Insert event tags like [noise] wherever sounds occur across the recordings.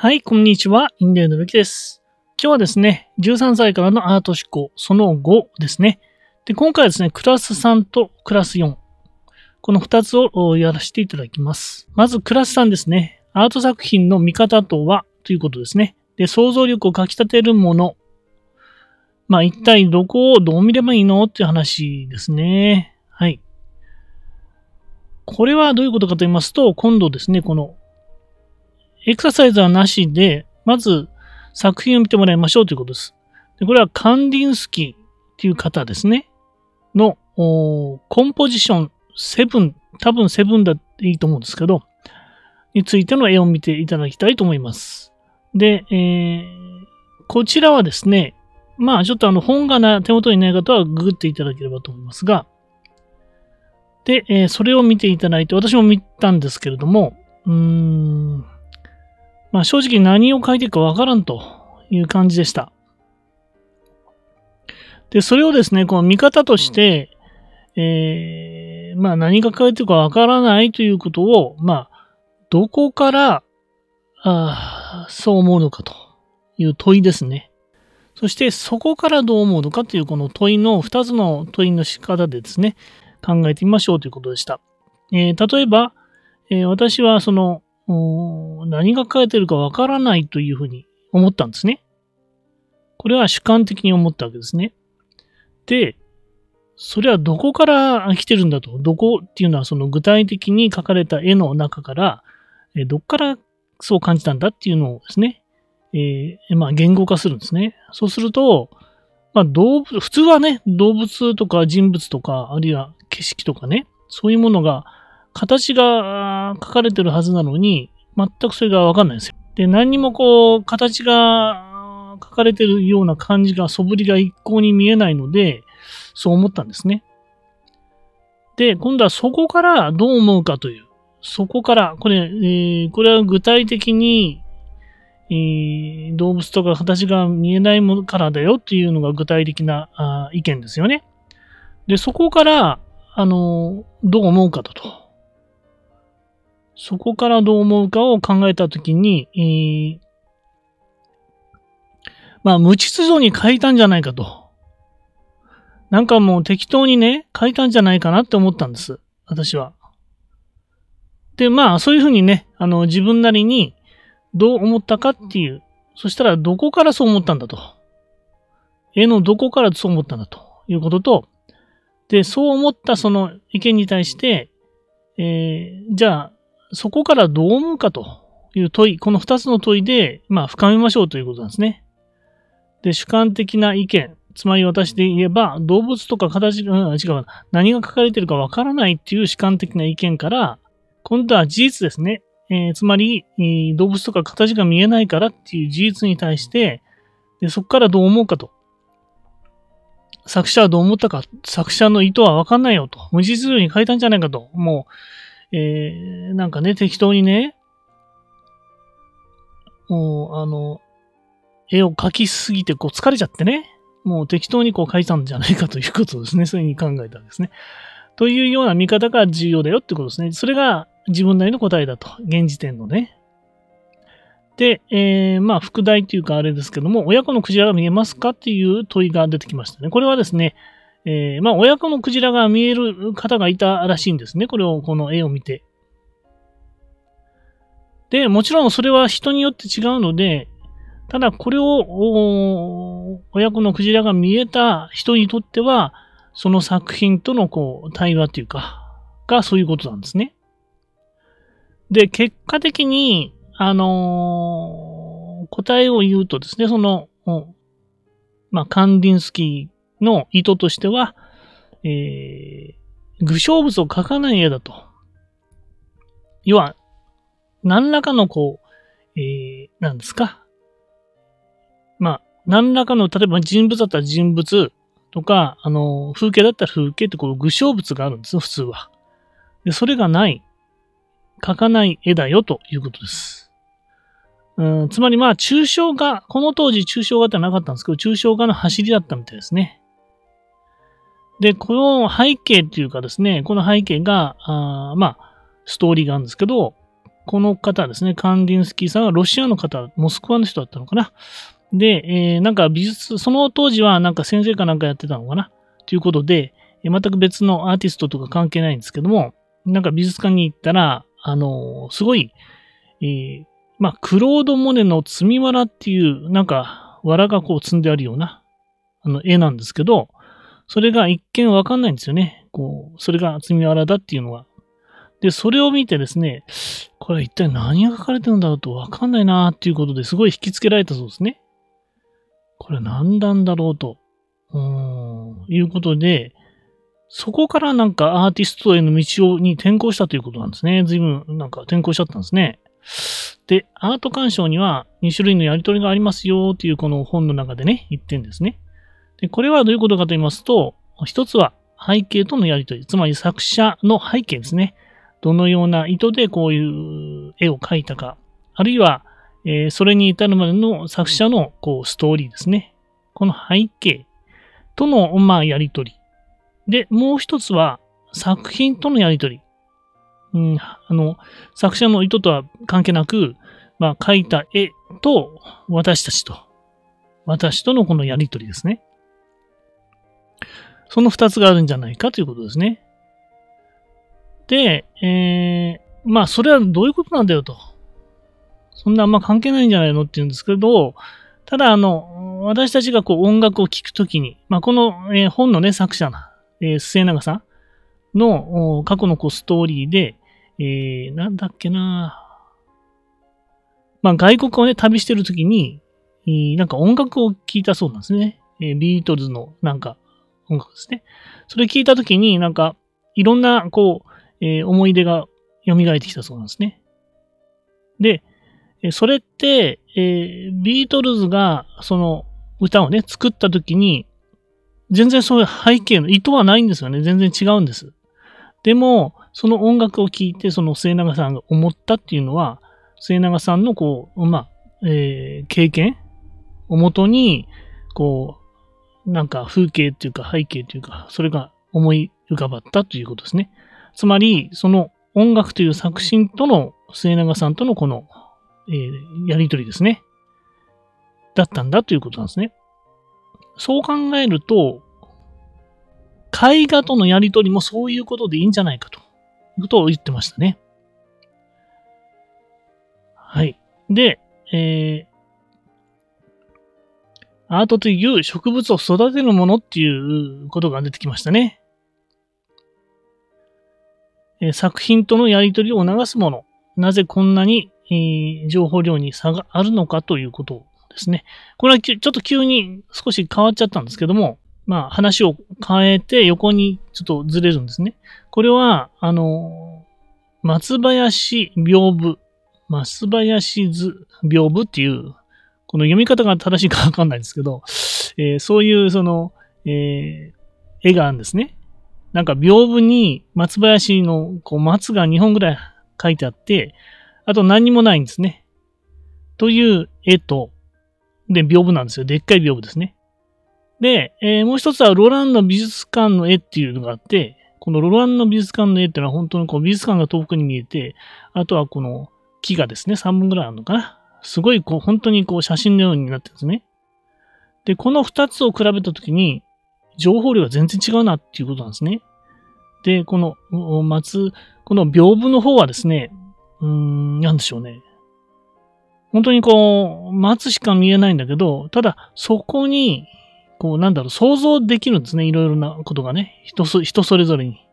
はい、こんにちは。インデーのべきです。今日はですね、13歳からのアート思考、その5ですね。で、今回はですね、クラス3とクラス4。この2つをやらせていただきます。まず、クラス3ですね。アート作品の見方とはということですね。で、想像力をかき立てるもの。まあ、一体どこをどう見ればいいのっていう話ですね。はい。これはどういうことかと言いますと、今度ですね、このエクササイズはなしで、まず作品を見てもらいましょうということです。でこれはカンディンスキーっていう方ですね。のコンポジション7、多分7だっていいと思うんですけど、についての絵を見ていただきたいと思います。で、えー、こちらはですね、まあちょっとあの本がな手元にない方はググっていただければと思いますが、で、えーそれを見ていただいて、私も見たんですけれども、うーん、まあ正直何を書いてるかわからんという感じでした。で、それをですね、この見方として、えー、まあ何が書いてるかわからないということを、まあ、どこから、あーそう思うのかという問いですね。そしてそこからどう思うのかというこの問いの2つの問いの仕方でですね、考えてみましょうということでした。えー例えば、えー私はその、何が書いてるかわからないというふうに思ったんですね。これは主観的に思ったわけですね。で、それはどこから来てるんだと？どこっていうのはその具体的に描かれた絵の中から、えどっからそう感じたんだっていうのをですね、えーまあ言語化するんですね。そうすると、まあ動物、普通はね、動物とか人物とか、あるいは景色とかね、そういうものが、形が書かれてるはずなのに、全くそれがわかんないんですよ。で、何にもこう、形が書かれてるような感じが、素振りが一向に見えないので、そう思ったんですね。で、今度はそこからどう思うかという、そこから、これ、えーこれは具体的に、えー動物とか形が見えないものからだよっていうのが具体的なあ意見ですよね。で、そこから、あのーどう思うかとと。そこからどう思うかを考えたときに、えーまあ、無秩序に書いたんじゃないかと。なんかもう適当にね、書いたんじゃないかなって思ったんです。私は。で、まあ、そういうふうにね、あの、自分なりにどう思ったかっていう。そしたら、どこからそう思ったんだと。絵のどこからそう思ったんだということと、で、そう思ったその意見に対して、えーじゃあ、そこからどう思うかという問い、この二つの問いで、まあ、深めましょうということなんですね。で、主観的な意見、つまり私で言えば、動物とか形が、うん、違う、何が書かれてるかわからないっていう主観的な意見から、今度は事実ですね。えーつまり、動物とか形が見えないからっていう事実に対して、でそこからどう思うかと。作者はどう思ったか、作者の意図はわかんないよと。無実序に書いたんじゃないかと。もう、えーなんかね、適当にね、もう、あの、絵を描きすぎてこう疲れちゃってね、もう適当にこう描いたんじゃないかということですね。そういうふうに考えたんですね。というような見方が重要だよってことですね。それが自分なりの答えだと。現時点のね。で、えーまあ、副題というかあれですけども、親子のクジラが見えますかっていう問いが出てきましたね。これはですね、えーまあ、親子のクジラが見える方がいたらしいんですね。これを、この絵を見て。で、もちろんそれは人によって違うので、ただこれを、親子のクジラが見えた人にとっては、その作品とのこう対話というか、がそういうことなんですね。で、結果的に、あのー答えを言うとですね、その、まあ、カンディンスキーの意図としては、えー、具象物を描かない絵だと。要は、何らかのこう、えー、なんですか？まあ、何らかの、例えば人物だったら人物とか、あの、風景だったら風景ってこう具象物があるんですよ、普通は。で、それがない、描かない絵だよということです。うん、つまりまあ、抽象画、この当時抽象画ってなかったんですけど、抽象画の走りだったみたいですね。で、この背景っていうかですね、この背景が、あまあ、ストーリーがあるんですけど、この方ですね、カンディンスキーさんはロシアの方、モスクワの人だったのかな。で、えー、なんか美術、その当時はなんか先生かなんかやってたのかな。ということで、全く別のアーティストとか関係ないんですけども、なんか美術館に行ったら、あのー、すごい、えー、まあ、クロード・モネの積みわらっていう、なんか、藁がこう積んであるような、あの、絵なんですけど、それが一見わかんないんですよね。こう、それが積みわらだっていうのは。で、それを見てですね、これ一体何が書かれてるんだろうとわかんないなーっていうことですごい引きつけられたそうですね。これ何なんだろうと、うーん、いうことで、そこからなんかアーティストへの道に転校したということなんですね。随分なんか転校しちゃったんですね。で、アート鑑賞には2種類のやりとりがありますよというこの本の中でね、言ってんですね。で、これはどういうことかと言いますと、一つは背景とのやりとり、つまり作者の背景ですね。どのような意図でこういう絵を描いたか、あるいは、えー、それに至るまでの作者のこうストーリーですね。この背景との、まあ、やりとり。で、もう一つは作品とのやりとり。うん、あの、作者の意図とは関係なく、まあ、描いた絵と私たちと、私とのこのやりとりですね。その二つがあるんじゃないかということですね。で、えー、まあ、それはどういうことなんだよと。そんなあんま関係ないんじゃないのって言うんですけど、ただ、あの、私たちがこう音楽を聴くときに、まあ、この、えー、本のね、作者な、えー、末永さんの過去のこうストーリーで、えー、なんだっけなまあ、外国をね、旅してるときに、なんか音楽を聴いたそうなんですね。え、ビートルズのなんか音楽ですね。それ聞いたときになんか、いろんなこう、えー、思い出が蘇ってきたそうなんですね。で、それって、えー、ビートルズがその歌をね、作ったときに、全然そういう背景の意図はないんですよね。全然違うんです。でも、その音楽を聴いて、その末永さんが思ったっていうのは、末永さんのこう、まあ、えー、経験をもとに、こう、なんか風景っていうか背景というか、それが思い浮かばったということですね。つまり、その音楽という作品との末永さんとのこの、えー、やりとりですね。だったんだということなんですね。そう考えると、絵画とのやりとりもそういうことでいいんじゃないかということを言ってましたね。はい。で、えー、アートという植物を育てるものっていうことが出てきましたね。え、作品とのやりとりを促すもの。なぜこんなに、え、情報量に差があるのかということですね。これはちょっと急に少し変わっちゃったんですけども、まあ話を変えて横にちょっとずれるんですね。これは、あの、松林屏風、松林図屏風っていう、この読み方が正しいかわかんないんですけど、えー、そういうその、えー、絵があるんですね。なんか屏風に松林のこう松が2本ぐらい書いてあって、あと何にもないんですね。という絵と、で、屏風なんですよ。でっかい屏風ですね。で、えー、もう一つはロランの美術館の絵っていうのがあって、このロランの美術館の絵っていうのは本当にこう美術館が遠くに見えて、あとはこの木がですね、3本ぐらいあるのかな。すごいこう本当にこう写真のようになってるんですね。で、この2つを比べたときに、情報量が全然違うなっていうことなんですね。で、この松、この屏風の方はですね、うーん、なんでしょうね。本当にこう、松しか見えないんだけど、ただ、そこに、こう、なんだろう、想像できるんですね。いろいろなことがね。人人それぞれに。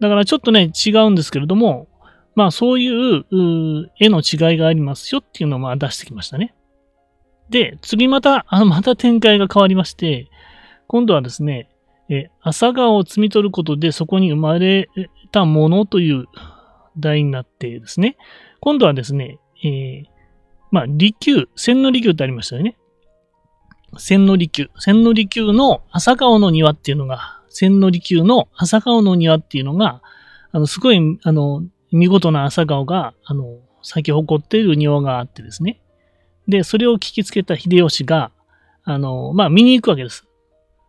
だからちょっとね、違うんですけれども、まあそういう絵の違いがありますよっていうのをまあ出してきましたね。で、次また、あ、また展開が変わりまして、今度はですね、え朝顔を摘み取ることでそこに生まれたものという題になってですね、今度はですね、えー、まあ、利休、千利休ってありましたよね。千利休。千利休の朝顔の庭っていうのが、千利休の朝顔の庭っていうのが、あの、すごい、あの、見事な朝顔が、あの、咲き誇っている庭があってですね。で、それを聞きつけた秀吉が、あの、まあ、見に行くわけです。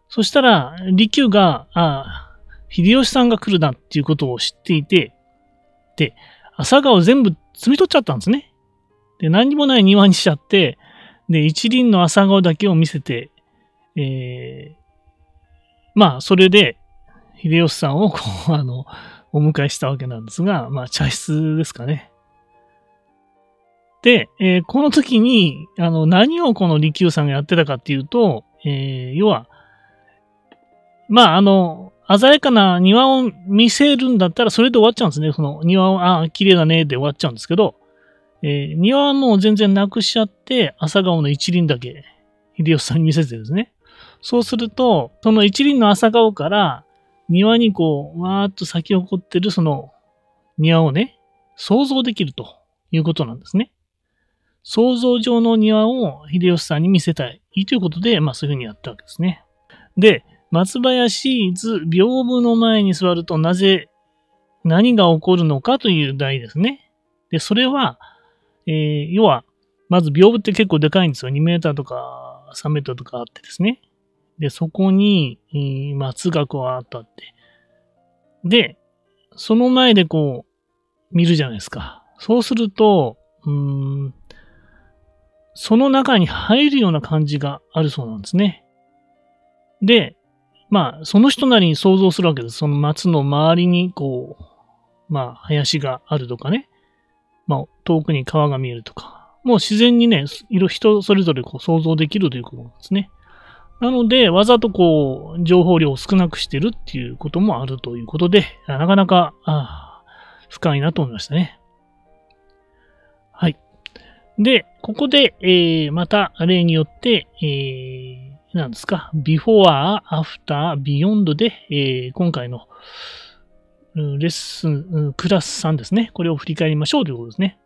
そしたら、利休が、あ秀吉さんが来るなっていうことを知っていて、で、朝顔全部摘み取っちゃったんですね。で、何にもない庭にしちゃって、で、一輪の朝顔だけを見せて、えー、まあ、それで、秀吉さんを、こう、あの、お迎えしたわけなんですが、まあ、茶室ですかね。で、えー、この時に、あの、何をこの利休さんがやってたかっていうと、えー、要は、まあ、あの、鮮やかな庭を見せるんだったら、それで終わっちゃうんですね。その庭を、ああ、綺麗だね、で終わっちゃうんですけど、えー、庭はもう全然なくしちゃって、朝顔の一輪だけ、秀吉さんに見せてですね。そうすると、その一輪の朝顔から、庭にこう、わーっと咲き誇ってるその庭をね、想像できるということなんですね。想像上の庭を秀吉さんに見せたいということで、まあそういうふうにやったわけですね。で、松林図屏風の前に座るとなぜ何が起こるのかという題ですね。で、それは、えー、要は、まず屏風って結構でかいんですよ。2メーターとか3メーターとかあってですね。で、そこに、えー、松がこうあったって。で、その前でこう、見るじゃないですか。そうすると、うん、その中に入るような感じがあるそうなんですね。で、まあ、その人なりに想像するわけです。その松の周りに、こう、まあ、林があるとかね。まあ、遠くに川が見えるとか。もう自然にね、人それぞれこう想像できるということなんですね。なので、わざとこう、情報量を少なくしてるっていうこともあるということで、なかなか、あ深いなと思いましたね。はい。で、ここで、えー、また例によって、えー、なんですか、before, after, beyond で、えー、今回のレッスン、クラス3ですね。これを振り返りましょうということですね。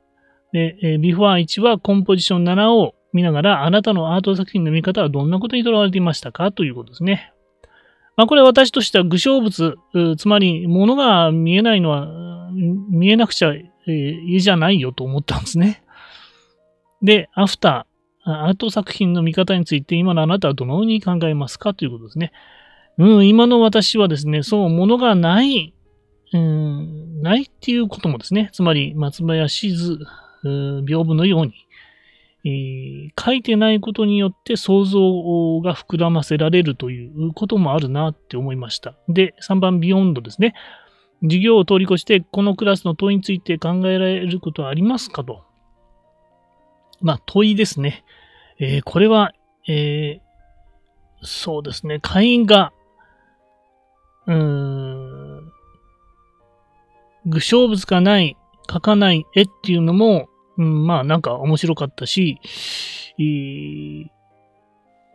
で、え、before 1はコンポジション7を見ながら、あなたのアート作品の見方はどんなことにとらわれていましたか？ということですね。まあ、これ私としては具象物、つまり物が見えないのは、見えなくちゃ、いいじゃないよと思ったんですね。で、アフター、アート作品の見方について今のあなたはどのように考えますか？ということですね。うん、今の私はですね、そう、ものがない、うん、ないっていうこともですね、つまり松林図、屏風のように、えー、書いてないことによって想像が膨らませられるということもあるなって思いました。で、3番ビヨンドですね。授業を通り越して、このクラスの問いについて考えられることはありますかと。まあ、問いですね。えー、これは、えー、そうですね、会員が、うーん、具象物がない、描かない絵っていうのも、うん、まあなんか面白かったし、えー、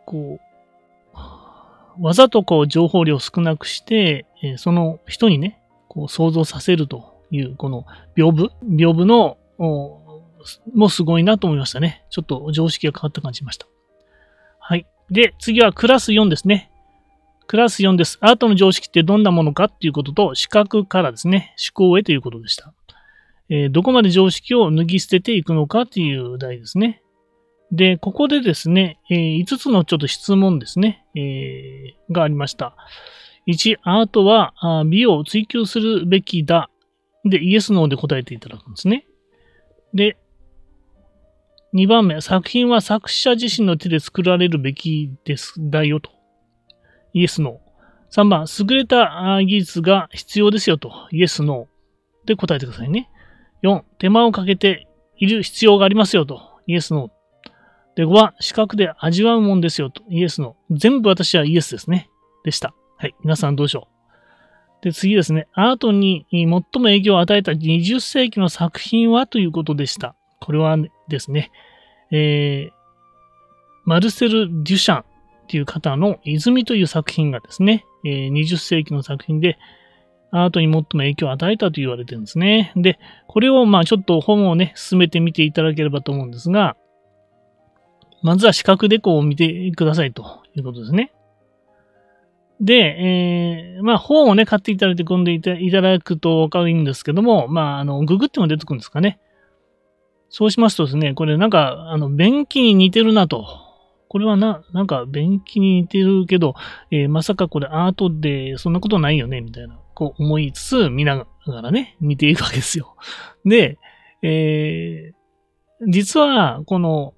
こう、わざとこう情報量少なくして、えー、その人にね、こう想像させるという、この屏風屏風のもすごいなと思いましたね。ちょっと常識が変わった感じしました。はい。で、次はクラス4ですね。クラス4です。アートの常識ってどんなものかっていうことと、視覚からですね、思考へということでした。えー、どこまで常識を脱ぎ捨てていくのかっていう題ですね。で、ここでですね、えー、5つのちょっと質問ですね、えー、がありました。1、アートは美を追求するべきだ。で、イエス、ノーで答えていただくんですね。で、2番目、作品は作者自身の手で作られるべきです、だよと。イエス、ノー。3番、優れた技術が必要ですよと。イエス、ノー。で答えてくださいね。4、手間をかけている必要がありますよと。イエス、ノー。で、5番、視覚で味わうもんですよと。イエス、ノー。全部私はイエスですね。でした。はい。皆さんどうでしょう？で、次ですね。アートに最も影響を与えた20世紀の作品はということでした。これはですね、えー、マルセル・デュシャンっていう方の泉という作品がですね、えー、20世紀の作品でアートに最も影響を与えたと言われてるんですね。で、これをまあちょっと本をね、進めてみていただければと思うんですが、まずは視覚デコを見てくださいということですね。で、えー、まあ本をね、買っていただいて込んでいただくとわかるんですけども、まあ、あの、ググっても出てくるんですかね。そうしますとですね、これなんか、あの、便器に似てるなと。これはな、なんか便器に似てるけど、えー、まさかこれアートでそんなことないよね、みたいなこう思いつつ見ながらね、見ていくわけですよ。で、えー、実は、この、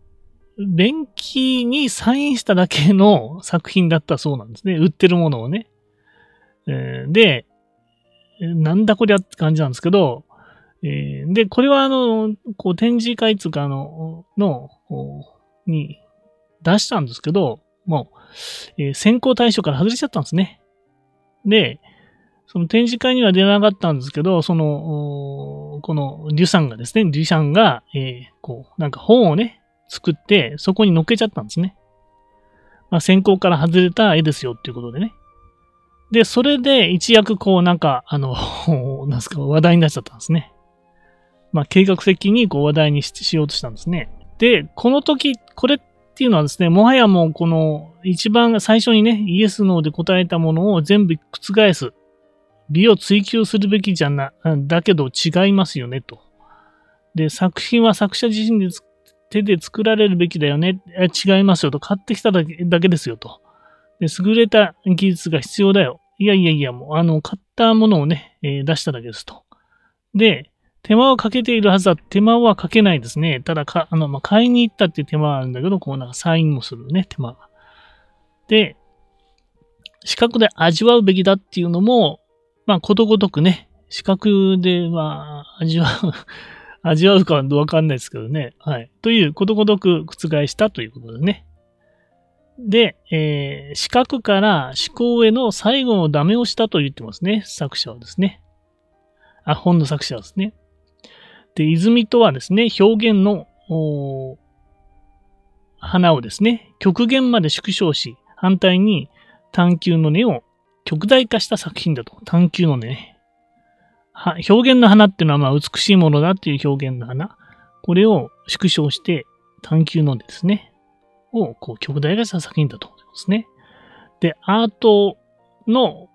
便器にサインしただけの作品だったそうなんですね。売ってるものをね。えー、で、なんだこりゃって感じなんですけど、えー、で、これはあの、こう展示会つうかあの、の、に出したんですけど、もう、えー、先行対象から外れちゃったんですね。で、その展示会には出なかったんですけど、その、このリュさんがですね、リュさんが、えー、こう、なんか本をね、作って、そこに載っけちゃったんですね。まあ、先行から外れた絵ですよっていうことでね。で、それで一躍こうなんか、あの、[laughs] なんすか、話題になっちゃったんですね。まあ、計画的にこう話題にしようとしたんですね。で、この時、これっていうのはですね、もはやもうこの一番最初にね、イエス、ノーで答えたものを全部覆す。美を追求するべきじゃな、だけど違いますよね、と。で、作品は作者自身で手で作られるべきだよね。違いますよと。買ってきただけだけですよと。で、優れた技術が必要だよ。いやいやいや、もう、あの、買ったものをね、えー、出しただけですと。で、手間をかけているはずだ。手間はかけないですね。ただか、あの、まあ、買いに行ったっていう手間はあるんだけど、こうなんかサインもするね、手間が。で、視覚で味わうべきだっていうのも、まあ、ことごとくね、視覚で、まあ、味わう [laughs] 味わうかわかんないですけどね。はい。という、ことごとく覆したということでね。で、えー、視覚から思考への最後のダメをしたと言ってますね。作者はですね。あ、本の作者はですね。で、泉とはですね、表現の、花をですね、極限まで縮小し、反対に探求の根を極大化した作品だと。探求のね。は表現の花っていうのはまあ美しいものだっていう表現の花。これを縮小して探求のですね。をこう極大化した作品だと思いますね。で、アートの、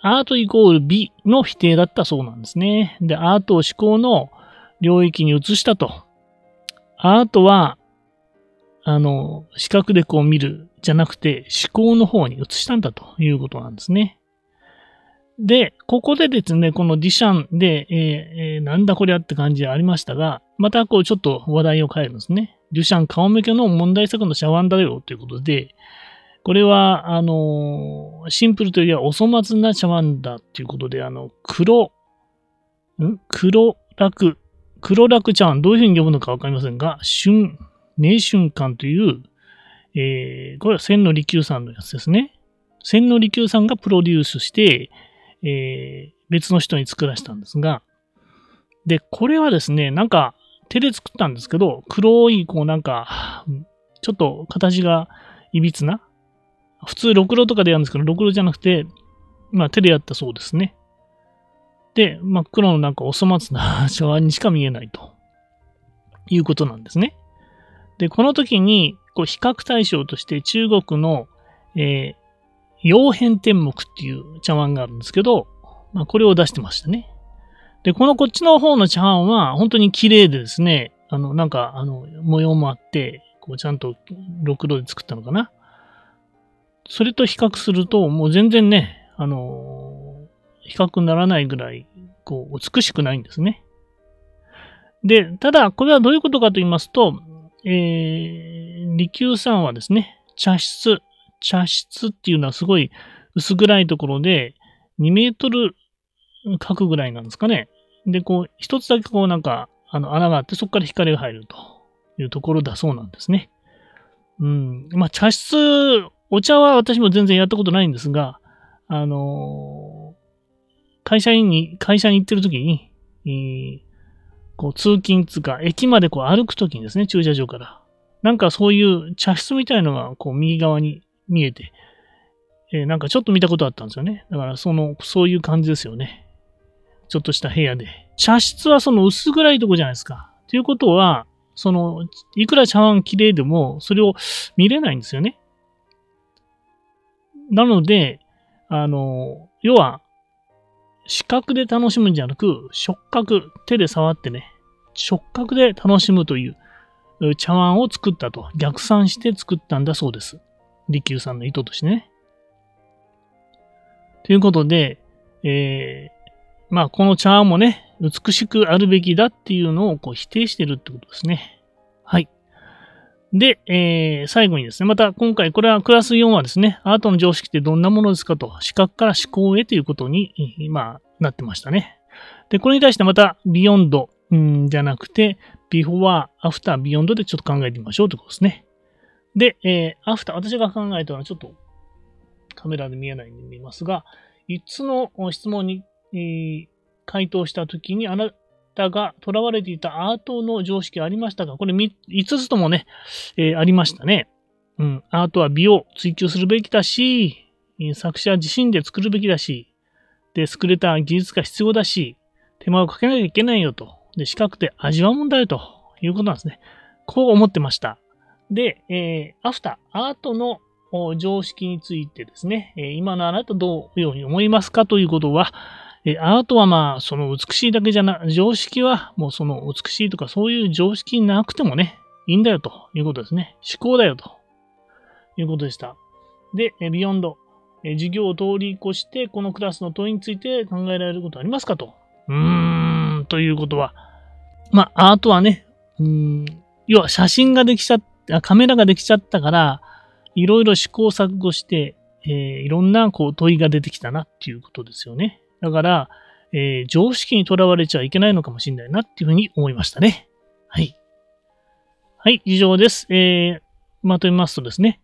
アートイコール美の否定だったそうなんですね。で、アートを思考の領域に移したと。アートは、あの、視覚でこう見るじゃなくて思考の方に移したんだということなんですね。で、ここでですね、このディシャンで、えー、なんだこりゃって感じありましたが、またこうちょっと話題を変えるんですね。デュシャン顔向けの問題作の茶碗だよということで、これは、あの、シンプルというよりはお粗末な茶碗だということで、あの、黒、ん？黒楽、黒楽茶碗、どういうふうに読むのかわかりませんが、春、名春館という、えー、これは千利休さんのやつですね。千利休さんがプロデュースして、えー、別の人に作らせたんですが、で、これはですね、なんか手で作ったんですけど、黒い、こうなんか、ちょっと形がいびつな。普通、ろくろとかでやるんですけど、ろくろじゃなくて、まあ手でやったそうですね。で、真っ黒のなんかお粗末な [laughs] 茶碗にしか見えないということなんですね。で、この時に、こう比較対象として中国の、えー、曜変天目っていう茶碗があるんですけど、まあ、これを出してましたね。で、このこっちの方の茶碗は本当に綺麗でですね、あの、なんか、あの、模様もあって、こうちゃんとろくろで作ったのかな。それと比較すると、もう全然ね、あの、比較にならないぐらい、こう、美しくないんですね。で、ただ、これはどういうことかと言いますと、えー、利休さんはですね、茶室、茶室っていうのはすごい薄暗いところで、2メートル角ぐらいなんですかね。で、こう、一つだけこうなんか、あの、穴があって、そこから光が入るというところだそうなんですね。うん。まあ、茶室、お茶は私も全然やったことないんですが、あのー、会社員に、会社に行ってる時に、えー、こう、通勤つか、駅までこう歩く時にですね、駐車場から。なんかそういう茶室みたいのが、こう、右側に見えて、えー、なんかちょっと見たことあったんですよね。だから、その、そういう感じですよね。ちょっとした部屋で。茶室はその薄暗いとこじゃないですか。ということは、その、いくら茶碗綺麗でも、それを見れないんですよね。なので、あの、要は、視覚で楽しむんじゃなく、触覚、手で触ってね、触覚で楽しむという茶碗を作ったと。逆算して作ったんだそうです。利休さんの意図としてね。ということで、えー、まあ、この茶碗もね、美しくあるべきだっていうのをこう否定してるってことですね。はい。で、えー、最後にですね、また今回、これはクラス4はですね、アートの常識ってどんなものですかと、視覚から思考へということに、まあ、なってましたね。で、これに対してまた、 beyond、んじゃなくて、 before、after、beyond でちょっと考えてみましょうということですね。で、えー、アフター、私が考えたのはちょっとカメラで見えないんで見えますが、5つの質問に、えー、回答したときに、あなたが囚われていたアートの常識ありましたが、これ5つともね、えー、ありましたね。うん、アートは美を追求するべきだし、作者自身で作るべきだし、で、作れた技術が必要だし、手間をかけなきゃいけないよと。で、視覚で味わうもんだよということなんですね。こう思ってました。で、えー、アフター、アートの常識についてですね、今のあなたどういうふうに思いますかということは、アートはまあ、その美しいだけじゃな、常識はもうその美しいとかそういう常識なくてもね、いいんだよということですね。思考だよということでした。で、えビヨンド。授業を通り越して、このクラスの問いについて考えられることありますかと。うーん、ということは。まあ、アートはね、うん、要は写真ができちゃった、カメラができちゃったから、いろいろ試行錯誤して、えー、いろんなこう問いが出てきたなっていうことですよね。だから、えー、常識にとらわれちゃいけないのかもしれないなっていうふうに思いましたね。はい。はい、以上です。えー、まとめますとですね、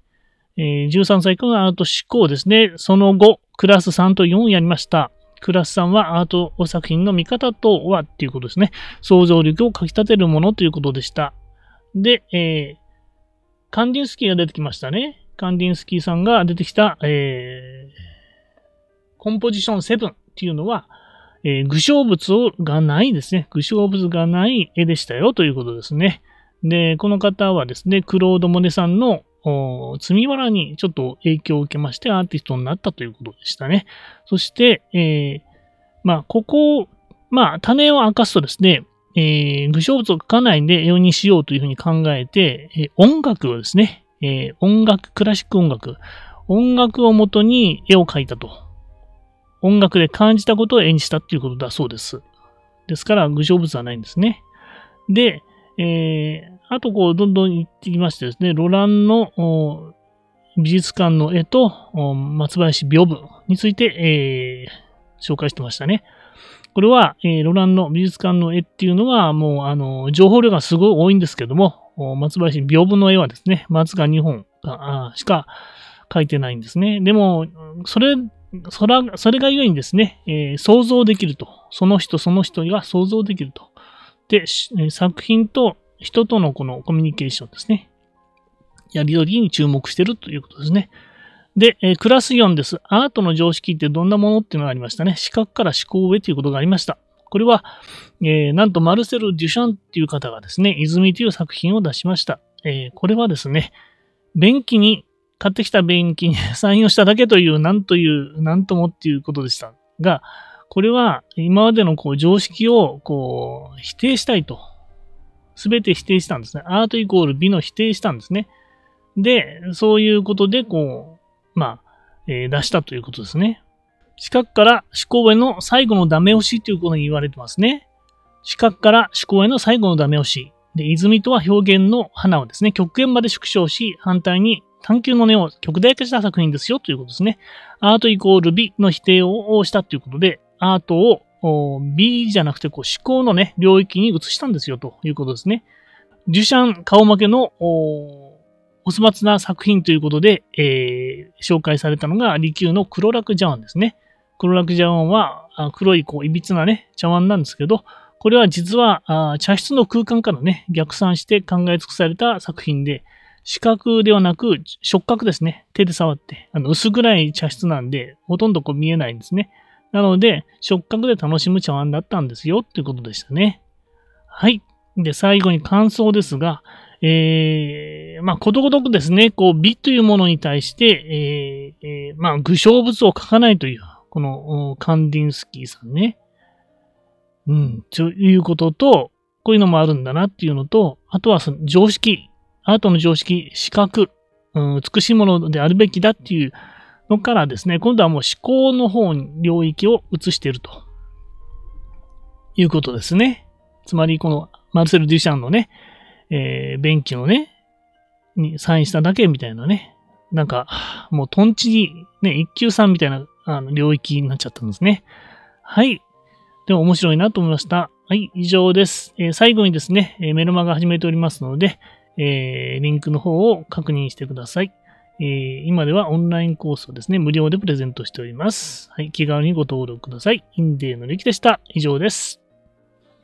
えー、13歳以下のアート思考ですね。その後、クラス3と4やりました。クラス3はアート作品の見方とはっていうことですね。想像力をかき立てるものということでした。で、えー、カンディンスキーが出てきましたね。カンディンスキーさんが出てきた、えー、コンポジション7っていうのは、えー、具象物をがないですね。具象物がない絵でしたよということですね。で、この方はですね、クロード・モネさんの積みわらにちょっと影響を受けましてアーティストになったということでしたね。そして、えー、まあ、ここ、まあ、種を明かすとですね、えー、具象物を描かないんで絵にしようというふうに考えて、えー、音楽をですね、えー、音楽、クラシック音楽、音楽をもとに絵を描いたと。音楽で感じたことを絵にしたっていうことだそうです。ですから、具象物はないんですね。で、えー、あとこう、どんどん行ってきましてですね、ロランの美術館の絵と松林屏風について、えー、紹介してましたね。これは、えー、ロランの美術館の絵っていうのは、もう、あの、情報量がすごい多いんですけども、松林屏風の絵はですね、松が2本しか描いてないんですね。でも、それ、それそれがゆえにですね、え、想像できると。その人その人が想像できると。で、作品と人とのこのコミュニケーションですね。やり取りに注目しているということですね。で、え、クラス4です。アートの常識ってどんなものっていうのがありましたね。視覚から思考へということがありました。これは、えー、なんとマルセル・デュシャンっていう方がですね、泉という作品を出しました。えー、これはですね、便器に、買ってきた便器にサインをしただけという、なんという、なんともっていうことでしたが、これは今までのこう常識をこう否定したいと。すべて否定したんですね。アートイコール美の否定したんですね。で、そういうことで、こう、まあ、えー、出したということですね。四角から思考への最後のダメ押しということに言われてますね。四角から思考への最後のダメ押し。で、泉とは表現の花をですね、極限まで縮小し、反対に探求の根を極大化した作品ですよということですね。アートイコール美の否定をしたということで、アートを美じゃなくてこう思考のね、領域に移したんですよということですね。デュシャン顔負けのお粗末な作品ということで、えー、紹介されたのが、利休の黒楽茶碗ですね。黒楽茶碗は黒いこう、いびつなね、茶碗なんですけど、これは実は茶室の空間からね、逆算して考え尽くされた作品で、視覚ではなく触覚ですね。手で触って。あの薄暗い茶室なんで、ほとんどこう見えないんですね。なので、触覚で楽しむ茶碗だったんですよっていうことでしたね。はい。で、最後に感想ですが、えー、まあ、ことごとくですね、こう、美というものに対して、えーえー、まあ、具象物を描かないという、この、カンディンスキーさんね。うん、ということと、こういうのもあるんだなっていうのと、あとはその常識、アートの常識、視覚、うん、美しいものであるべきだっていう、のからですね、今度はもう思考の方に領域を移しているということですね。つまり、このマルセル・デュシャンのね、えー、便器のね、にサインしただけみたいなね、なんか、もうトンチに、ね、一級さんみたいなあの領域になっちゃったんですね。はい。でも面白いなと思いました。はい、以上です。えー、最後にですね、えー、メルマガ始めておりますので、えー、リンクの方を確認してください。えー、今ではオンラインコースをですね、無料でプレゼントしております。はい、気軽にご登録ください。インデーのりきでした。以上です。